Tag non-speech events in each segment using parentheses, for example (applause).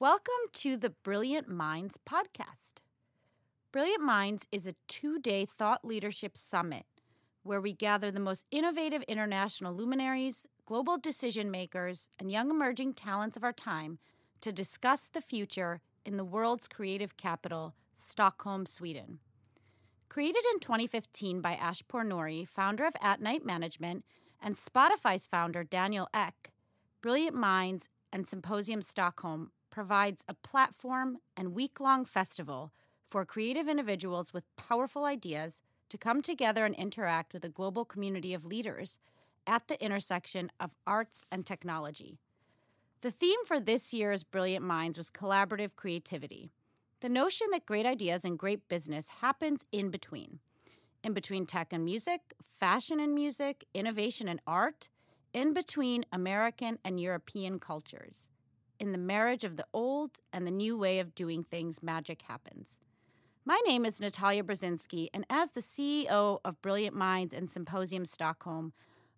Welcome to the Brilliant Minds podcast. Brilliant Minds is a two day thought leadership summit where we gather the most innovative international luminaries, global decision makers, and young emerging talents of our time to discuss the future in the world's creative capital, Stockholm, Sweden. Created in 2015 by Ash Pournouri, founder of At Night Management, and Spotify's founder, Daniel Ek, Brilliant Minds and Symposium Stockholm provides a platform and week long festival for creative individuals with powerful ideas to come together and interact with a global community of leaders at the intersection of arts and technology. The theme for this year's Brilliant Minds was collaborative creativity. The notion that great ideas and great business happens in between. In between tech and music, fashion and music, innovation and art, in between American and European cultures. In the marriage of the old and the new way of doing things, magic happens. My name is Natalia Brzezinski, and as the CEO of Brilliant Minds and Symposium Stockholm,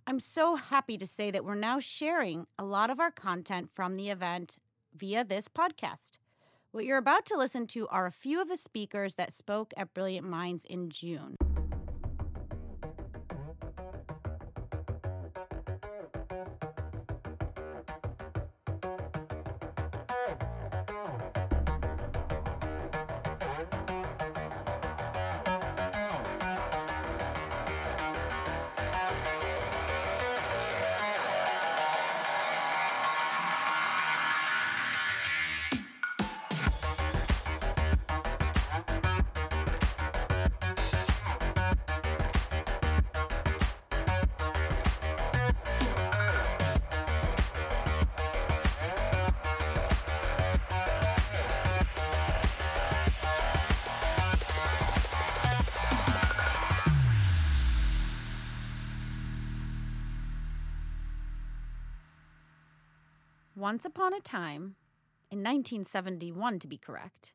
I'm so happy to say that we're now sharing a lot of our content from the event via this podcast. What you're about to listen to are a few of the speakers that spoke at Brilliant Minds in June. Once upon a time, in 1971 to be correct,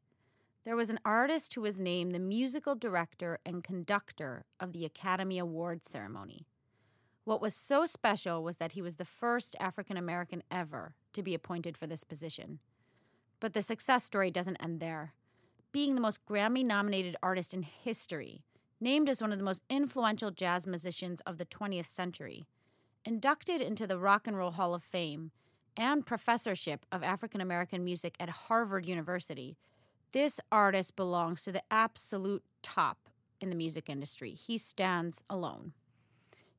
there was an artist who was named the musical director and conductor of the Academy Awards ceremony. What was so special was that he was the first African American ever to be appointed for this position. But the success story doesn't end there. Being the most Grammy nominated artist in history, named as one of the most influential jazz musicians of the 20th century, inducted into the Rock and Roll Hall of Fame, and professorship of African American music at Harvard University, this artist belongs to the absolute top in the music industry. He stands alone.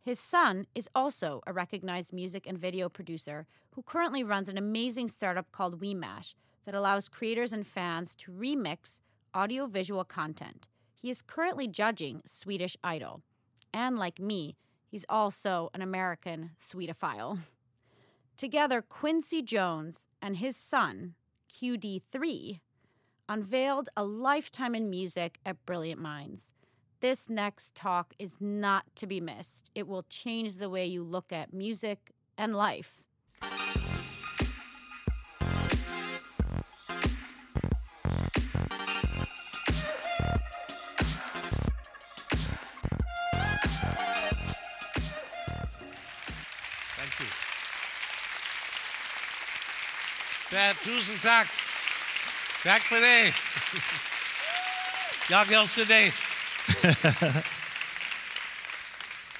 His son is also a recognized music and video producer who currently runs an amazing startup called WeMash that allows creators and fans to remix audiovisual content. He is currently judging Swedish Idol. And like me, he's also an American Swedophile. (laughs) Together, Quincy Jones and his son, QD3, unveiled a lifetime in music at Brilliant Minds. This next talk is not to be missed. It will change the way you look at music and life. Tusen tack. Tack för det. Dig.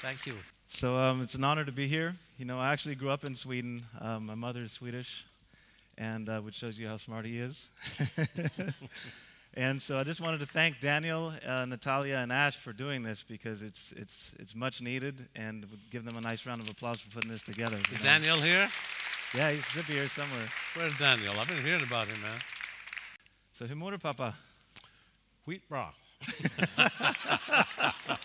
Thank you. So um, it's an honor to be here. You know, I actually grew up in Sweden. Um, my mother is Swedish, and uh, which shows you how smart he is. (laughs) and so I just wanted to thank Daniel, uh, Natalia, and Ash for doing this because it's it's it's much needed, and give them a nice round of applause for putting this together. Is Daniel here? Yeah, he should be here somewhere. Where's Daniel? I've been hearing about him, man. So hur mår du pappa? Wheat bra. (laughs)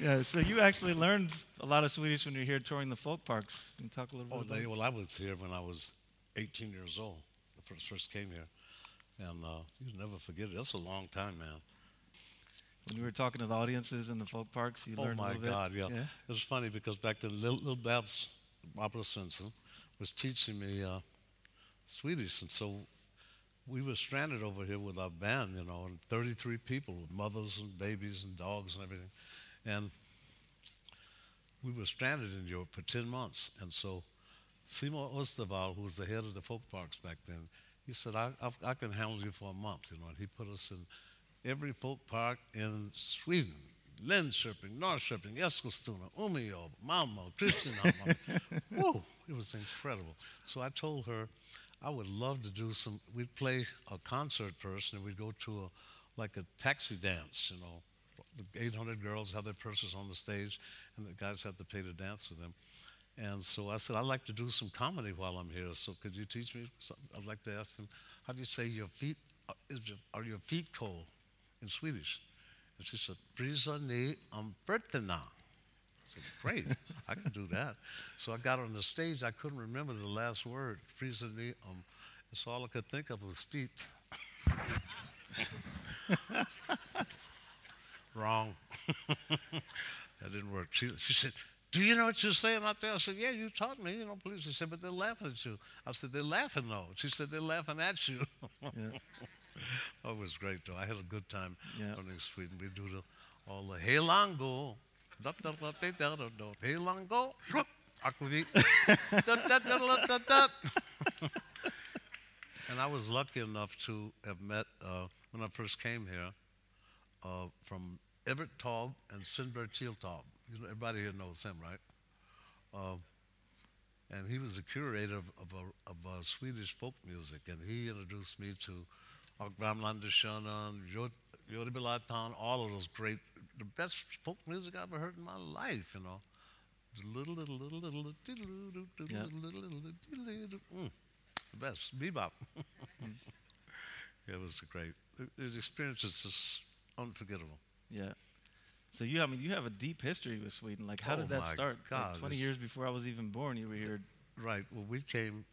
Yeah, so you actually learned a lot of Swedish when you were here touring the folk parks. Can you talk a little Oh, bit about they, well, I was here when I was 18 years old. The first first came here, and uh, you never forget it. That's a long time, man. when you were talking to the audiences in the folk parks? You Oh learned a little bit? Oh, my God, yeah. yeah. It was funny because back then, Little, Lil Babs, Barbara Svensson, was teaching me uh, Swedish, and so we were stranded over here with our band, you know, and 33 people, with mothers and babies and dogs and everything, and we were stranded in Europe for 10 months, and so Seymour Österwall, who was the head of the folk parks back then, he said, I, I, I can handle you for a month, you know, and he put us in every folk park in Sweden. Linköping, Norrköping, Eskilstuna, Umeå, Malmö, Kristinehamn. (laughs) Whoa, it was incredible. So I told her I would love to do some, we'd play a concert first and we'd go to a, like a taxi dance, you know. The 800 girls have their purses on the stage and the guys have to pay to dance with them. And so I said, I'd like to do some comedy while I'm here. So could you teach me? Something? I'd like to ask him, how do you say your feet, uh, is your, are your feet cold in Swedish? And she said, Frisa ni umfertina. I said, great, I can do that. So I got on the stage, I couldn't remember the last word, Frisa ni um, so all I could think of was feet. (laughs) Wrong. (laughs) that didn't work. She, she said, do you know what you're saying out there? I said, Yeah, you taught me, you know, please. She said, But they're laughing at you. I said, They're laughing though. She said, They're laughing at you. Yeah. (laughs) oh, it was great though. I had a good time yeah. learning Sweden. We do the, all the Helango. Helango. Aquavit. (laughs) (laughs) And I was lucky enough to have met, uh, when I first came here, uh, from Evert Taube and Sindberg Taub. You know, everybody here knows him, right? Uh, and he was the curator of, of, a, of a Swedish folk music, and he introduced me to Gramlandeskönen, Jodibelatan, all of those great, the best folk music I ever heard in my life, you know. Little, little, little, little, little, little, little, the best, bebop. (laughs) it was great. The experience is just unforgettable. Yeah. So you, I mean, you have a deep history with Sweden. Like, how oh did that start? God, like Twenty years before I was even born, you were here. Right. Well, we came.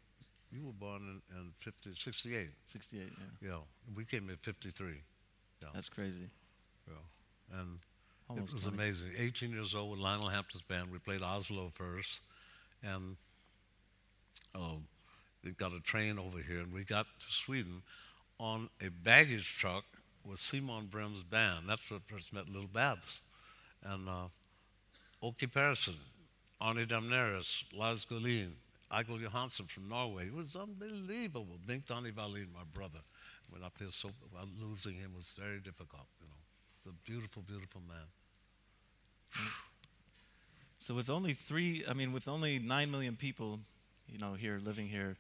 You were born in, in 50, 68. 68, yeah. Yeah. We came in 53. Yeah. That's crazy. Yeah. And Almost it was 20. amazing. 18 years old with Lionel Hampton's band. We played Oslo first. And um, we got a train over here. And we got to Sweden on a baggage truck with Simon Brehm's band. That's where I first met Little Babs. And uh, Åke Persson, Arne Domnérus, Lars Gullin, Eigil Johansson from Norway. It was unbelievable. Bengt Wallin, my brother, went up there so well, losing him was very difficult, you know. The beautiful, beautiful man. So with only three, I mean, with only nine million people, you know, here living here,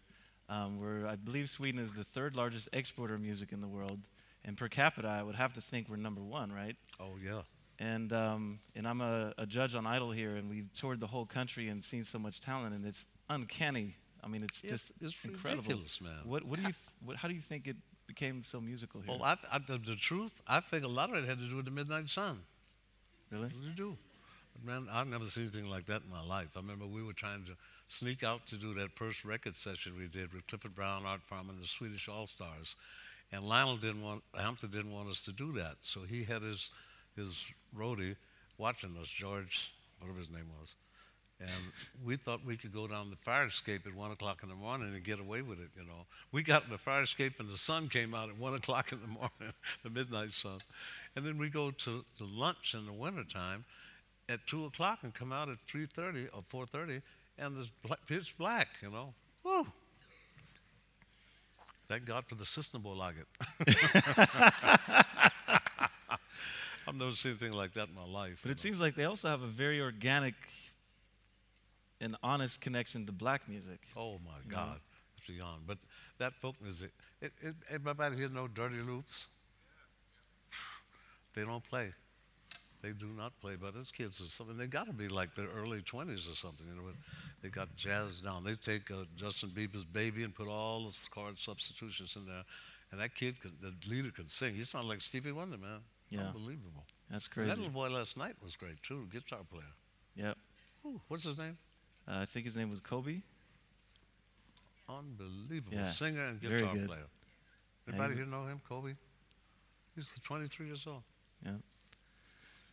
um, where I believe Sweden is the third largest exporter of music in the world. And per capita, I would have to think we're number one, right? Oh, yeah. And, um, and I'm a, a, judge on Idol here, and we've toured the whole country and seen so much talent, and it's uncanny. I mean, it's, it's just it's incredible. ridiculous, man. What, what do you what, how do you think it became so musical here? Well, I, I, the, the, truth, I think a lot of it had to do with the Midnight Sun. Really? You do. Man, I've never seen anything like that in my life. I remember we were trying to sneak out to do that first record session we did with Clifford Brown, Art Farm, and the Swedish All Stars. And Lionel didn't want, Hampton didn't want us to do that. So he had his, his roadie watching us, George, whatever his name was. And we thought we could go down the fire escape at 1 o'clock in the morning and get away with it, you know. We got in the fire escape and the sun came out at 1 (laughs) o'clock in the morning, (laughs) the midnight sun. And then we go to, to lunch in the wintertime at 2 o'clock and come out at 3.30 or 4.30 and it's pitch black, you know. Woo! Thank God for the system like it. (laughs) I've never seen anything like that in my life. But it know. seems like they also have a very organic and honest connection to black music. Oh my God, it's beyond. But that folk music, it, it, everybody here know Dirty Loops? They don't play. They do not play, but as kids or something, they got to be like their early 20s or something. You know, they got jazz down. They take uh, Justin Bieber's "Baby" and put all the chord substitutions in there, and that kid, can, the leader, can sing. He sounds like Stevie Wonder, man. Yeah. Unbelievable. That's crazy. That little boy last night was great too, guitar player. Yep. Ooh, what's his name? Uh, I think his name was Kobe. Unbelievable yeah. singer and guitar player. Anybody here know him, Kobe? He's 23 years old. Yeah.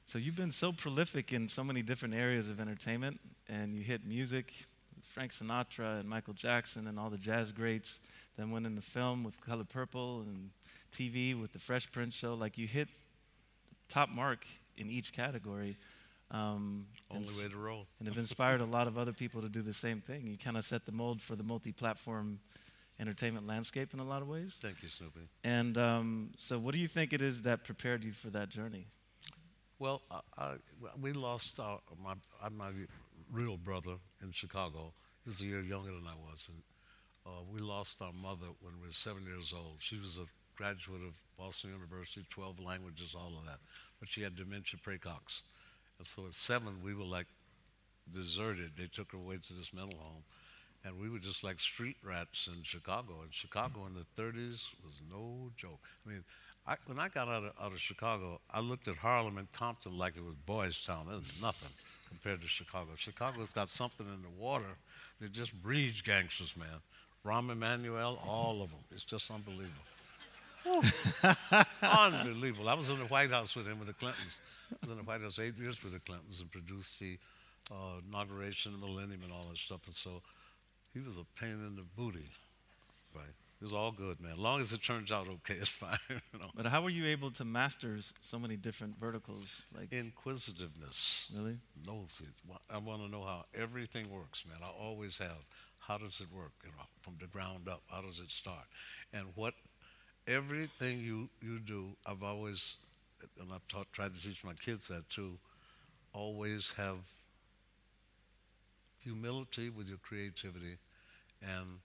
So you've been so prolific in so many different areas of entertainment, and you hit music with Frank Sinatra and Michael Jackson and all the jazz greats. Then went into film with Color Purple and TV with the Fresh Prince show. Like you hit the top mark in each category. Um, Only way to roll. and have inspired a lot of other people to do the same thing. You kind of set the mold for the multi-platform entertainment landscape in a lot of ways. Thank you, Snoopy. And um, so, what do you think it is that prepared you for that journey? Well, I, I, we lost our, my, my real brother in Chicago. He was a year younger than I was. And uh, we lost our mother when we were seven years old. She was a graduate of Boston University, 12 languages, all of that. But she had dementia praecox. And so at seven, we were like deserted. They took her away to this mental home. And we were just like street rats in Chicago. And Chicago in the 30s was no joke. I mean, I, when I got out of, out of Chicago, I looked at Harlem and Compton like it was Boys Town. It was nothing compared to Chicago. Chicago's got something in the water that just breeds gangsters, man. Rahm Emanuel, all of them. It's just unbelievable. (laughs) Unbelievable. I was in the White House with him with the Clintons. (laughs) I was in the White House eight years with the Clintons and produced the uh, inauguration Millennium and all that stuff. And so he was a pain in the booty, right? It was all good, man. As long as it turns out okay, (laughs) it's fine. you know. But how were you able to master so many different verticals? Like, Inquisitiveness. really? Nosy. Wa- I want to know how everything works, man. I always have. How does it work? You know, from the ground up. How does it start? And what everything you you do, I've always, and I've taught, tried to teach my kids that too. Always have humility with your creativity, and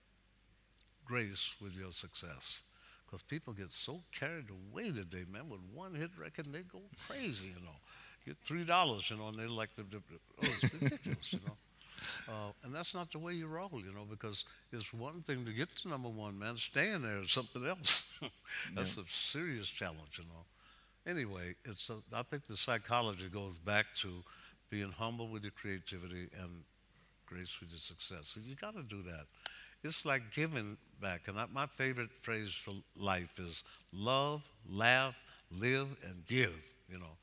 grace with your success. Because people get so carried away today, man, with one hit record, and they go crazy, you know. Get three dollars, you know, and they like the, oh, it's ridiculous, you know. (laughs) Uh, and that's not the way you roll, you know, because it's one thing to get to number one, man. Staying there is something else. (laughs) that's a serious challenge, you know. Anyway, it's a, I think the psychology goes back to being humble with your creativity and grace with your success. So you got to do that. It's like giving back. And I, my favorite phrase for life is love, laugh, live, and give, you know.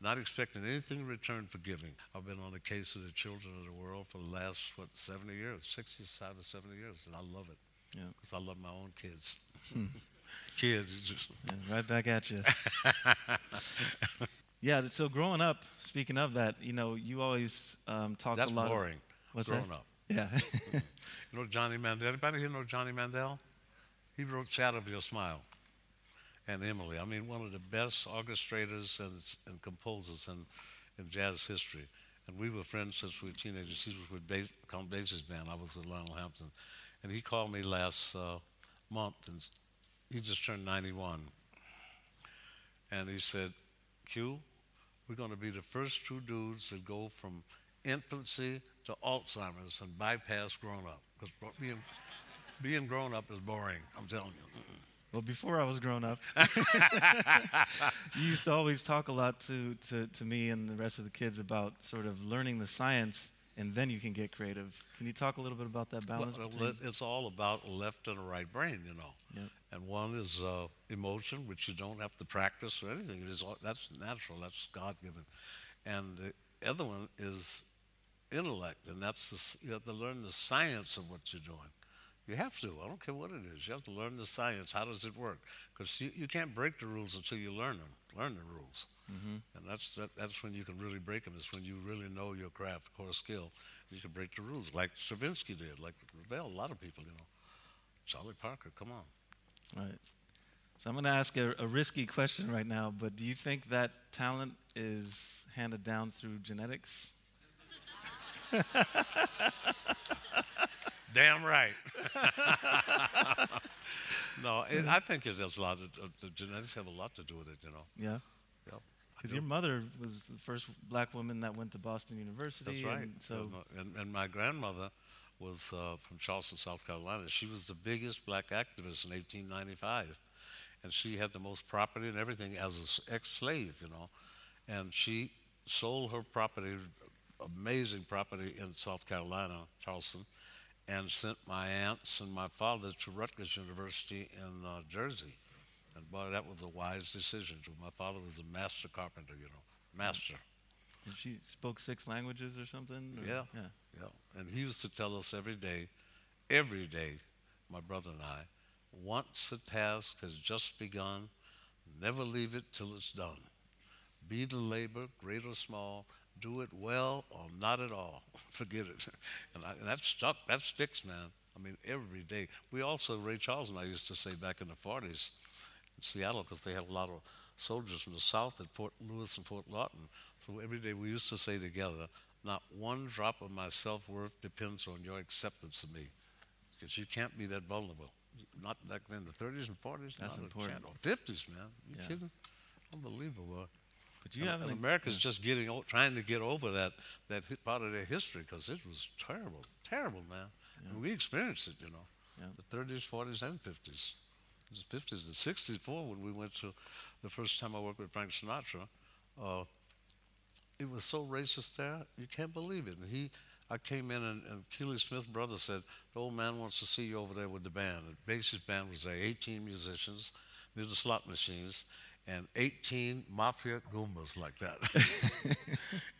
Not expecting anything in return for giving. I've been on the case of the children of the world for the last, what, 70 years, 67, 70 years, and I love it. Yeah. Because I love my own kids. (laughs) kids, just, right back at you. (laughs) yeah. So growing up, speaking of that, you know, you always um, talk that's a lot. That's boring. What's growing that? up. Yeah. (laughs) You know Johnny Mandel? Anybody here know Johnny Mandel? He wrote Shadow of Your Smile and Emily. I mean, one of the best orchestrators and, and composers in, in jazz history. And we were friends since we were teenagers. He was with Count Basie's band. I was with Lionel Hampton. And he called me last uh, month, and he just turned 91. And he said, Q, we're going to be the first two dudes that go from infancy to Alzheimer's and bypass grown up. Because being, being grown up is boring, I'm telling you. Well, before I was grown up, (laughs) you used to always talk a lot to, to, to me and the rest of the kids about sort of learning the science and then you can get creative. Can you talk a little bit about that balance? Well, between- it's all about left and right brain, you know. Yep. And one is uh, emotion, which you don't have to practice or anything. It is all, that's natural. That's God given. And the other one is intellect, and that's the, you have to learn the science of what you're doing. You have to. I don't care what it is. You have to learn the science. How does it work? Because you, you can't break the rules until you learn them. Learn the rules. And that's that, that's when you can really break them. Is when you really know your craft, core skill. You can break the rules, like Stravinsky did, like Ravel. A lot of people, you know. Charlie Parker, come on. Right. So I'm going to ask a, a risky question right now, but do you think that talent is handed down through genetics? (laughs) Damn right. (laughs) no, it, I think it has a lot. Of, uh, the genetics have a lot to do with it. You know. Yeah. Yep. Because your mother was the first black woman that went to Boston University. That's right. So, and, and my grandmother was uh, from Charleston, South Carolina. She was the biggest black activist in 1895, and she had the most property and everything as an ex-slave, you know. And she sold her property, amazing property in South Carolina, Charleston, and sent my aunts and my father to Rutgers University in uh, Jersey. And boy, that was a wise decision. My father was a master carpenter, you know, master. and she spoke six languages or something? or- Yeah. Yeah. Yeah, and he used to tell us every day, every day, my brother and I, once a task has just begun, never leave it till it's done. Be the labor, great or small, do it well or not at all. (laughs) Forget it. (laughs) And, I, and that stuck. That sticks, man. I mean, every day. We also, Ray Charles and I used to say back in the 40s in Seattle, because they had a lot of soldiers from the South at Fort Lewis and Fort Lawton. So every day we used to say together, not one drop of my self worth depends on your acceptance of me. Because you can't be that vulnerable. Not back then, the 30s and 40s, That's not important. A 50s, man. You Yeah. kidding? Unbelievable. But you And- have and America's yeah. just getting o- trying to get over that that part of their history because it was terrible, terrible, man. And we experienced it, you know, Yeah. the 30s, 40s, and 50s. The 50s, the 64 when we went to the first time I worked with Frank Sinatra. Uh, it was so racist there, you can't believe it. And he, I came in and, and Keely Smith brother said, the old man wants to see you over there with the band. The bassist band was there, 18 musicians, near the slot machines, and 18 mafia goombas like that. (laughs)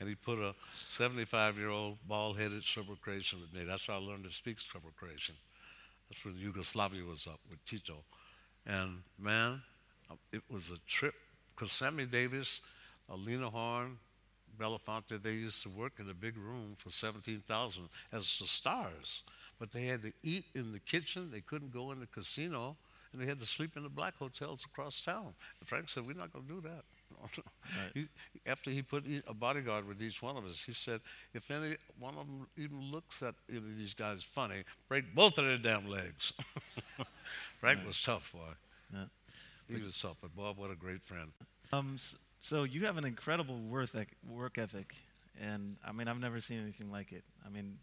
and he put a 75-year-old bald-headed Serbo Croatian with me. That's how I learned to speak Serbo Croatian. That's when Yugoslavia was up with Tito. And man, it was a trip because Sammy Davis, Lena Horne, Belafonte, they used to work in a big room for 17,000 as the stars. But they had to eat in the kitchen. They couldn't go in the casino. And they had to sleep in the black hotels across town. And Frank said, We're not going to do that. (laughs) he, after he put e- a bodyguard with each one of us, he said, If any one of them even looks at either of these guys funny, break both of their damn legs. (laughs) Frank was tough, boy. Yeah. He was tough, but Bob, what a great friend. Um, s- so you have an incredible work ethic, and I mean I've never seen anything like it. I mean,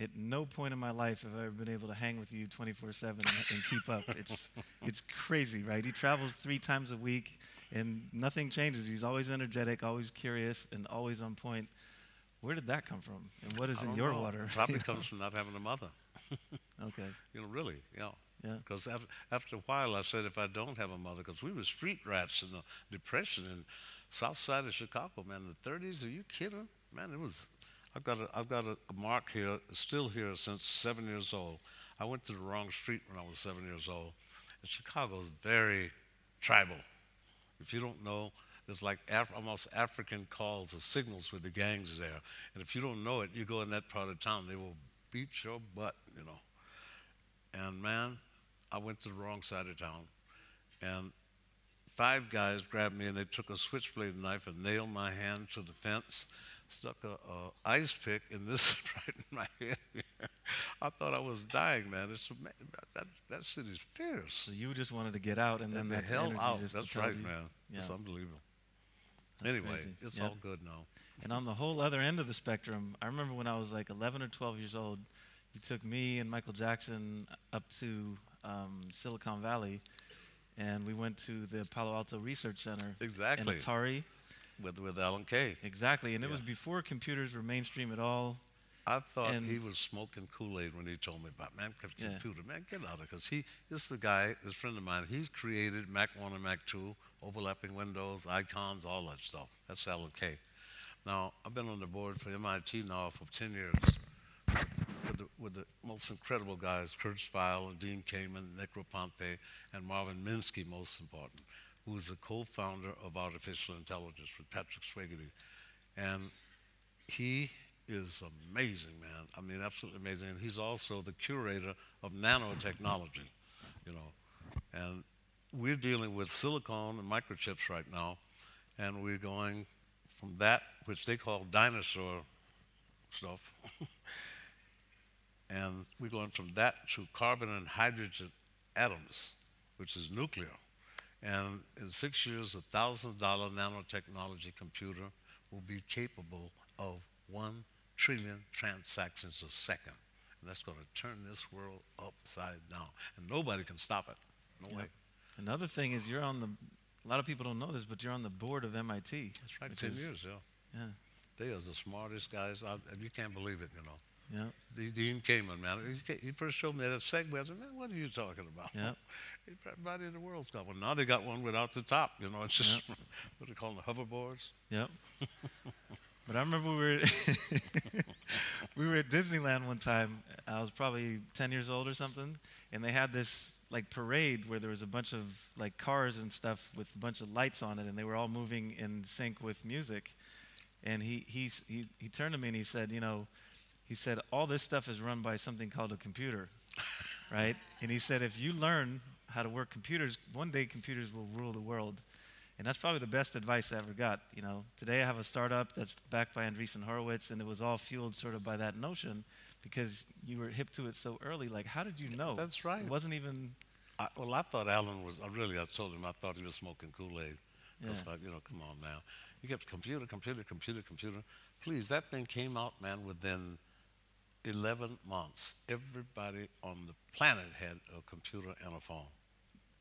at no point in my life have I ever been able to hang with you 24/7 and, and keep up. It's it's crazy, right? He travels three times a week, and nothing changes. He's always energetic, always curious, and always on point. Where did that come from? And what is in your know. water? (laughs) Probably comes from not having a mother. (laughs) okay. You know, really, yeah. Yeah. Because after, after a while, I said, if I don't have a mother, because we were street rats in the Depression in South Side of Chicago, man, in the 30s. Are you kidding? Man, it was. I've got a, I've got a, mark here, still here since seven years old. I went to the wrong street when I was seven years old. And Chicago is very tribal. If you don't know, there's like Af- almost African calls or signals with the gangs there. And if you don't know it, you go in that part of town, they will beat your butt, you know. And man, I went to the wrong side of town. And five guys grabbed me and they took a switchblade knife and nailed my hand to the fence, stuck a, a ice pick in this (laughs) right in my head. I thought I was dying, man. It's that, that, city's fierce. So you just wanted to get out, and then And the hell out. That's right, you. man. It's Yeah. unbelievable. That's anyway, crazy. it's Yeah. all good now. And on the whole other end of the spectrum, I remember when I was like 11 or 12 years old, you took me and Michael Jackson up to um, Silicon Valley, and we went to the Palo Alto Research Center. Exactly. And Atari. With with Alan Kay. Exactly. And it Yeah. was before computers were mainstream at all. I thought And- he was smoking Kool Aid when he told me about man com- Yeah. computer. Man, get out of here. Because he, this is the guy, this friend of mine, he created Mac 1 and Mac 2, overlapping windows, icons, all that stuff. That's Alan Kay. Now, I've been on the board for MIT now for 10 years with the, most incredible guys, Kurzweil and Dean Kamen, Nick Raponte, and Marvin Minsky, most important, who is the co-founder of artificial intelligence with Patrick Swayze. And he is amazing, man. I mean, absolutely amazing. And he's also the curator of nanotechnology, you know. And we're dealing with silicon and microchips right now, and we're going from that, which they call dinosaur stuff, (laughs) and we're going from that to carbon and hydrogen atoms, which is nuclear. And in six years, a thousand dollar nanotechnology computer will be capable of one trillion transactions a second. And that's going to turn this world upside down. And nobody can stop it. No Yeah. way. Another thing is you're on the. A lot of people don't know this, but you're on the board of MIT. That's right, 10 is- years, yeah. Yeah. They are the smartest guys out, and you can't believe it, you know. Yeah. D- Dean Kamen, man. He, he first showed me that Segway. I said, man, what are you talking about? Yep. Everybody in the world's got one. Now they got one without the top. You know, it's just (laughs) what do they call them, the hoverboards? Yep. (laughs) but I remember we were (laughs) we were at Disneyland one time. I was probably ten years old or something, and they had this like parade where there was a bunch of like cars and stuff with a bunch of lights on it, and they were all moving in sync with music. and he, he's, he, he turned to me and he said, you know, he said, all this stuff is run by something called a computer, right? (laughs) And he said, if you learn how to work computers, one day computers will rule the world. And that's probably the best advice I ever got. You know, today I have a startup that's backed by Andreessen Horowitz, and it was all fueled sort of by that notion because you were hip to it so early. Like, how did you know? That's right. It wasn't even. I, well, I thought Alan was, I really, I told him I thought he was smoking Kool Aid. Yeah. It's like, you know, come on now. He kept computer, computer, computer, computer. Please, that thing came out, man, within 11 months. Everybody on the planet had a computer and a phone.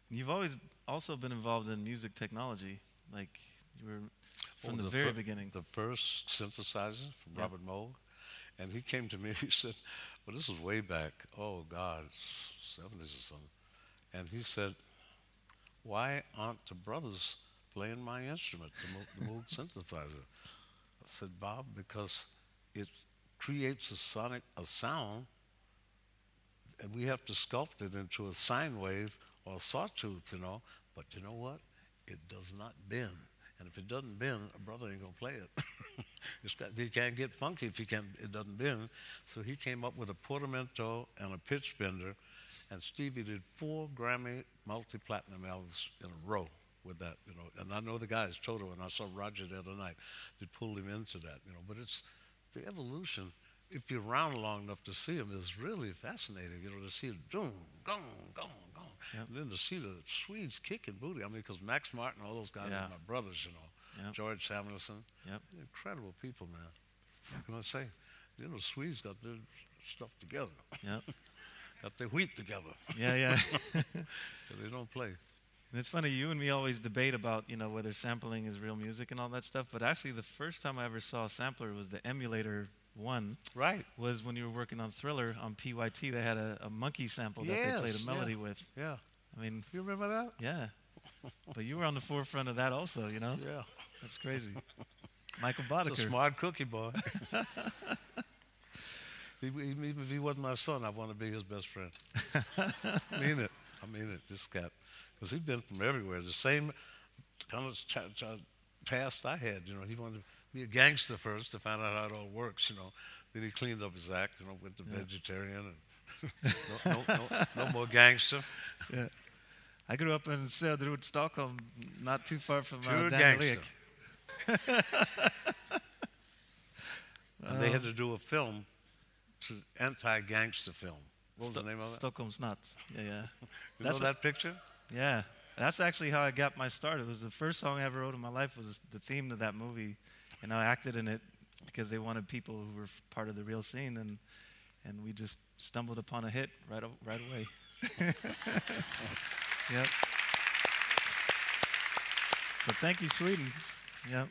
You've always also been involved in music technology. Like, you were oh, from Oh, the, very fir- beginning. The first synthesizer from. Robert Moog. And he came to me, (laughs) he said, well, this was way back, oh God, 70s or something. And he said, why aren't the brothers playing my instrument, the, Moog, the Moog (laughs) synthesizer? I said, Bob, because it creates a sonic, a sound, and we have to sculpt it into a sine wave or a sawtooth, you know. But you know what? It does not bend. And if it doesn't bend, a brother ain't gonna play it. (laughs) got, you can't get funky if you can't, it doesn't bend. So he came up with a portamento and a pitch bender, and Stevie did four Grammy multi-platinum albums in a row with that, you know. And I know the guys, Toto, and I saw Roger the other night, that pulled him into that, you know. But it's the evolution. If you're around long enough to see them, is really fascinating, you know, to see it boom, gong, gong, gong. Yep. And then to see the Swedes kicking booty. I mean, because Max Martin, all those guys Yeah. are my brothers, you know. Yep. George Samuelson. Yep. Incredible people, man. What can I say? You know, Swedes got their stuff together, yeah. (laughs) got their wheat together. Yeah, yeah. (laughs) They don't play. And it's funny, you and me always debate about, you know, whether sampling is real music and all that stuff. But actually, the first time I ever saw a sampler was the Emulator One. Right. Was when you were working on Thriller on PYT. They had a, a monkey sample that they played Yes, a yeah. melody with. Yeah. I mean, You remember that? yeah. but you were on the forefront of that also, you know? Yeah. That's crazy. (laughs) Michael He's a Boddicker. smart cookie boy. (laughs) Even if he wasn't my son, I want to be his best friend. (laughs) I mean it. I mean it. This cat, because he'd been from everywhere. The same kind of ch- ch- past I had. You know, he wanted to be a gangster first to find out how it all works. You know, then he cleaned up his act. You know, went to vegetarian and (laughs) no, no, no, no more gangster. Yeah. I grew up in Söderort, Stockholm, not too far from uh, Pure gangster. (laughs) And they had to do a film, to anti-gangster film. What was Sto- the name of it? Stockholmsnatt. Yeah, yeah. (laughs) You That's know that picture? Yeah, that's actually how I got my start. It was the first song I ever wrote in my life was the theme to that movie, and I acted in it because they wanted people who were part of the real scene, and and we just stumbled upon a hit right right away. (laughs) yep. So thank you, Sweden. Yep.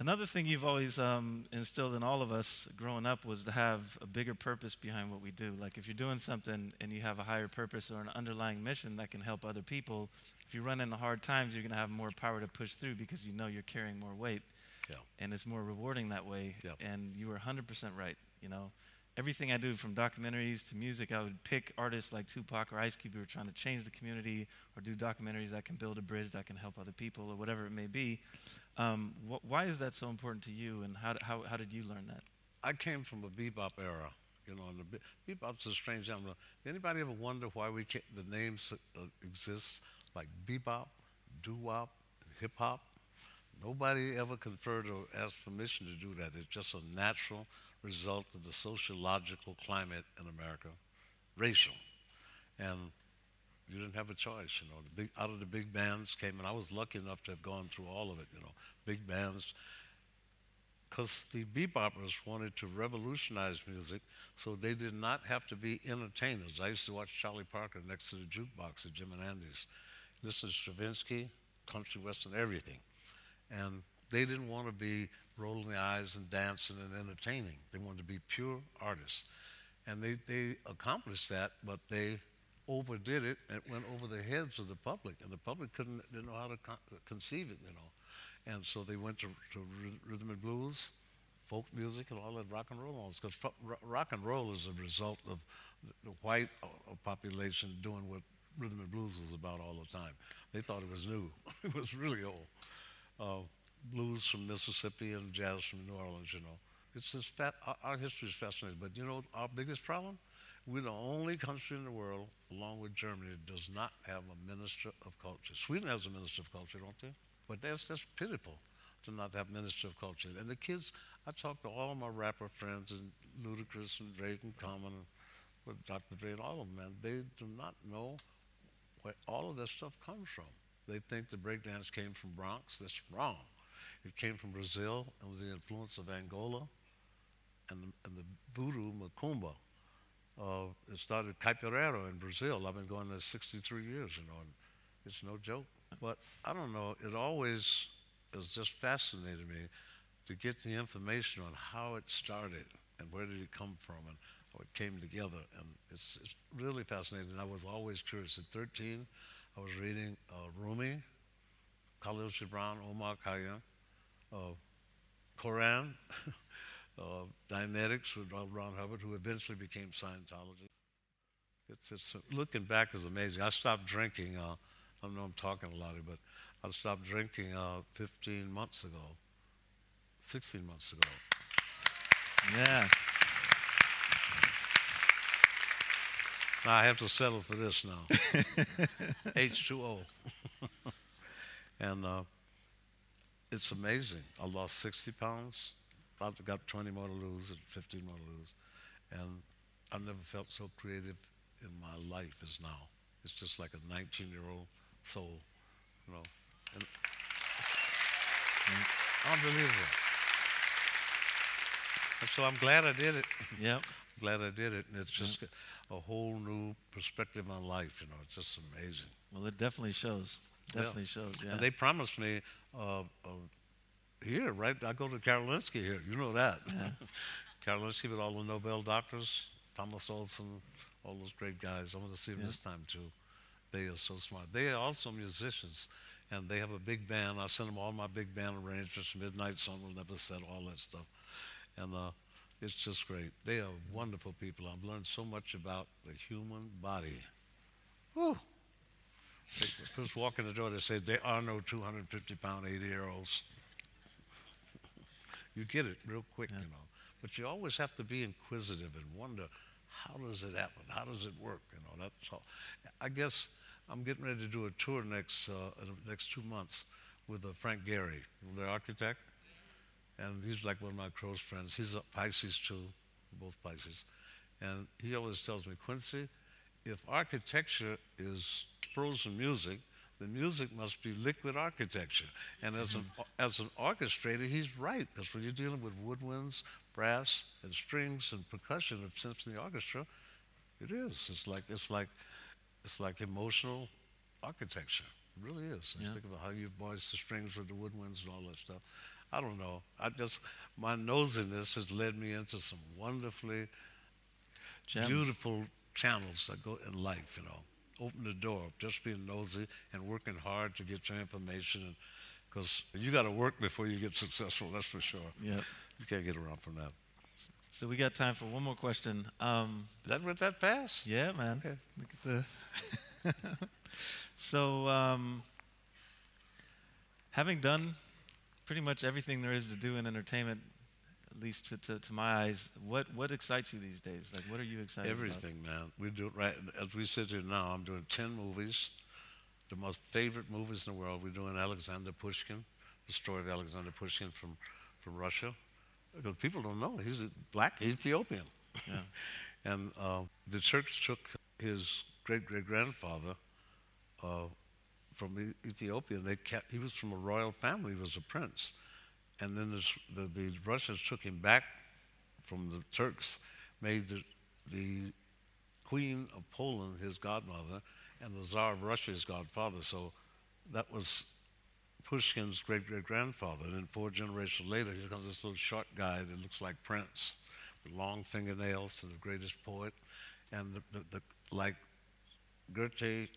Another thing you've always um, instilled in all of us growing up was to have a bigger purpose behind what we do. Like if you're doing something and you have a higher purpose or an underlying mission that can help other people, if you run into hard times, you're going to have more power to push through because you know you're carrying more weight. Yeah. And it's more rewarding that way. Yep. And you were 100% right. You know, everything I do from documentaries to music, I would pick artists like Tupac or Ice Cube who are trying to change the community or do documentaries that can build a bridge that can help other people or whatever it may be. Um, wh- why is that so important to you, and how, how, how did you learn that? I came from a bebop era, you know, and the be- bebop's a strange genre. Anybody ever wonder why we ca the names uh, exist like bebop, doo-wop, hip hop? Nobody ever conferred or asked permission to do that. It's just a natural result of the sociological climate in America, racial, and you didn't have a choice. You know, the big out of the big bands came, and I was lucky enough to have gone through all of it. You know, big bands because the beboppers wanted to revolutionize music so they did not have to be entertainers. I used to watch Charlie Parker next to the jukebox at Jim and Andy's, listen to Stravinsky, country western, everything. And they didn't want to be rolling the eyes and dancing and entertaining. They wanted to be pure artists. And they, they accomplished that, but they overdid it and it went over the heads of the public. And the public couldn't, didn't know how to con- conceive it, you know. And so they went to, to rhythm and blues, folk music, and all that rock and roll. Because rock and roll is a result of the- the white uh, uh, population doing what rhythm and blues was about all the time. They thought it was new. (laughs) it was really old. Uh, blues from Mississippi and jazz from New Orleans, you know. It's just fat, our, our history is fascinating. But you know our biggest problem? We're the only country in the world, along with Germany, that does not have a minister of culture. Sweden has a minister of culture, don't they? But that's, that's pitiful to not have minister of culture. And the kids, I talk to all my rapper friends and Ludacris and Drake and Common with Dr. Dre and all of them, man, they do not know where all of this stuff comes from. They think the breakdance came from Bronx. That's wrong. It came from Brazil and was the influence of Angola and the, and the voodoo macumba. Uh, it started Capoeira in Brazil. I've been going there 63 years, you know, and it's no joke. But I don't know, it always has just fascinated me to get the information on how it started and where did it come from and how it came together. And it's, it's really fascinating. I was always curious. At 13, I was reading uh, Rumi, Kahlil Gibran, Omar Khayyam, uh, Koran, (laughs) uh, Dianetics with Ron Hubbard, who eventually became Scientology. It's, it's looking back is amazing. I stopped drinking. Uh, I don't know I'm talking a lot, but I stopped drinking uh, 15 months ago, 16 months ago. Yeah. Now I have to settle for this now. (laughs) H2O. (laughs) and uh, it's amazing. I lost 60 pounds. I've got 20 more to lose and 15 more to lose. And I've never felt so creative in my life as now. It's just like a 19 year old soul, you know. And unbelievable. And so I'm glad I did it. Yep. (laughs) glad I did it. And it's just a whole new perspective on life, you know. It's just amazing. Well, it definitely shows. Yeah. Definitely shows. Yeah. And they promised me uh, uh, here, right? I go to Karolinska here. You know that. (laughs) Karolinska with all the Nobel doctors, Thomas Olson, all those great guys. I want to see them Yeah. this time too. They are so smart. They are also musicians, and they have a big band. I send them all my big band arrangements, Midnight Sun will never set, all that stuff. And uh, it's just great. They are wonderful people. I've learned so much about the human body. Whew. First walk in the door, they say, there are no 250 pound, 80 year olds. You get it real quick, you know. But you always have to be inquisitive and wonder, how does it happen? How does it work? You know, that's all. I guess I'm getting ready to do a tour next, uh, next two months with uh, Frank Gehry, the architect. And he's like one of my close friends. He's a Pisces too, both Pisces. And he always tells me, Quincy, if architecture is frozen music, the music must be liquid architecture. And as, an, mm-hmm. as an orchestrator, he's right, because when you're dealing with woodwinds, brass, and strings and percussion of symphony orchestra, it is. It's like, it's like, it's like emotional architecture. It really is. Yeah. Think about how you voice the strings with the woodwinds and all that stuff. I don't know. I just, my nosiness has led me into some wonderfully Gems. beautiful channels that go in life, you know. Open the door, just being nosy and working hard to get your information. Because you got to work before you get successful, that's for sure. Yep. You can't get around from that. So we got time for one more question. Um, That went that fast? yeah, man. Okay. Look at the. (laughs) so, um, having done pretty much everything there is to do in entertainment, at least to, to, to my eyes, what, what excites you these days? Like, what are you excited about? Everything, man. We do right as we sit here now. I'm doing ten movies, the most favorite movies in the world. We're doing Alexander Pushkin, the story of Alexander Pushkin from from Russia. Because people don't know he's a black Ethiopian, Yeah. (laughs) and uh, the church took his great great grandfather uh, from Ethiopia. And they kept, he was from a royal family. He was a prince, and then the the Russians took him back from the Turks, made the, the Queen of Poland his godmother, and the Tsar of Russia his godfather. So that was Pushkin's great great grandfather. And then four generations later, here comes this little short guy that looks like Prince, with long fingernails, and the greatest poet. And the, the, the, like Goethe,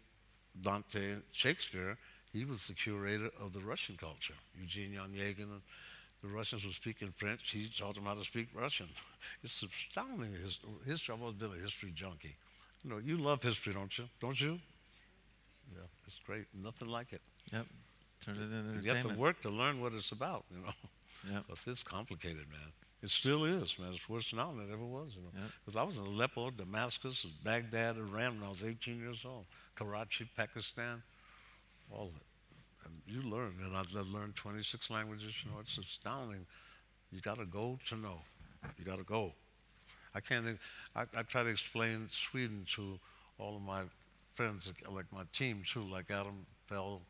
Dante, Shakespeare, he was the curator of the Russian culture. Eugene Onegin and the Russians were speaking French. He taught them how to speak Russian. (laughs) It's astounding. His, history, I've always been a history junkie. You know, you love history, don't you? Don't you? Yeah, it's great. Nothing like it. Yep. Turn it into You have to work to learn what it's about, you know. Yep. (laughs) Because it's complicated, man. It still is, man. It's worse now than it ever was, you know. Yep. Because I was in Aleppo, Damascus, Baghdad, Iran when I was 18 years old. Karachi, Pakistan, all of it. And you learn, and I've learned 26 languages. You know, it's astounding. You got to go to know. You got to go. I can't. I, I try to explain Sweden to all of my friends, like- my team too, like Adam Bell,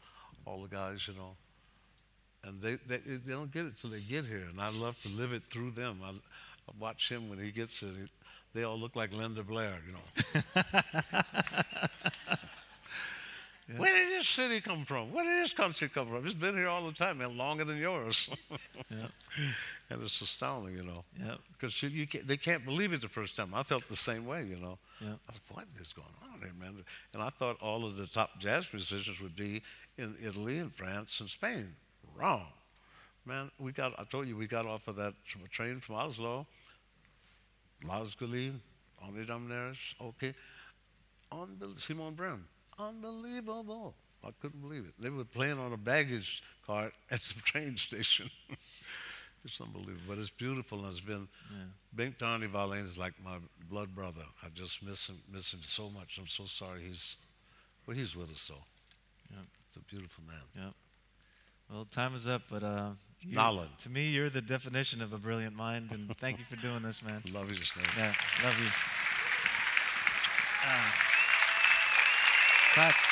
all the guys, you know. And they, they they don't get it till they get here, and I love to live it through them. I, I watch him when he gets it. He, they all look like Linda Blair, you know. (laughs) Where did this city come from? Where did this country come from? It's been here all the time, man, longer than yours. (laughs) Yep. and it's astounding, you know. Yep. Because you, you can't, they can't believe it the first time. I felt the same way, you know. Yep. I was like, what is going on here, man? And I thought all of the top jazz musicians would be in Italy and France and Spain. Wrong. Man, we got, I told you, we got off of that train from Oslo, Lazguli, Arne Domnérus, okay. Unbel- Simon Brehm. Unbelievable. I couldn't believe it. They were playing on a baggage cart (laughs) at the train station. (laughs) it's unbelievable. But it's beautiful and it's been Yeah. Bengt-Arne Wallin is like my blood brother. I just miss him miss him so much. I'm so sorry he's well he's with us though. Yep. He's a beautiful man. Yep. Well, time is up, but uh, you- Nolan. to me, you're the definition of a brilliant mind, and thank you for doing this, man. (laughs) Love you, Snake. Yeah, love you. Ah. Clap.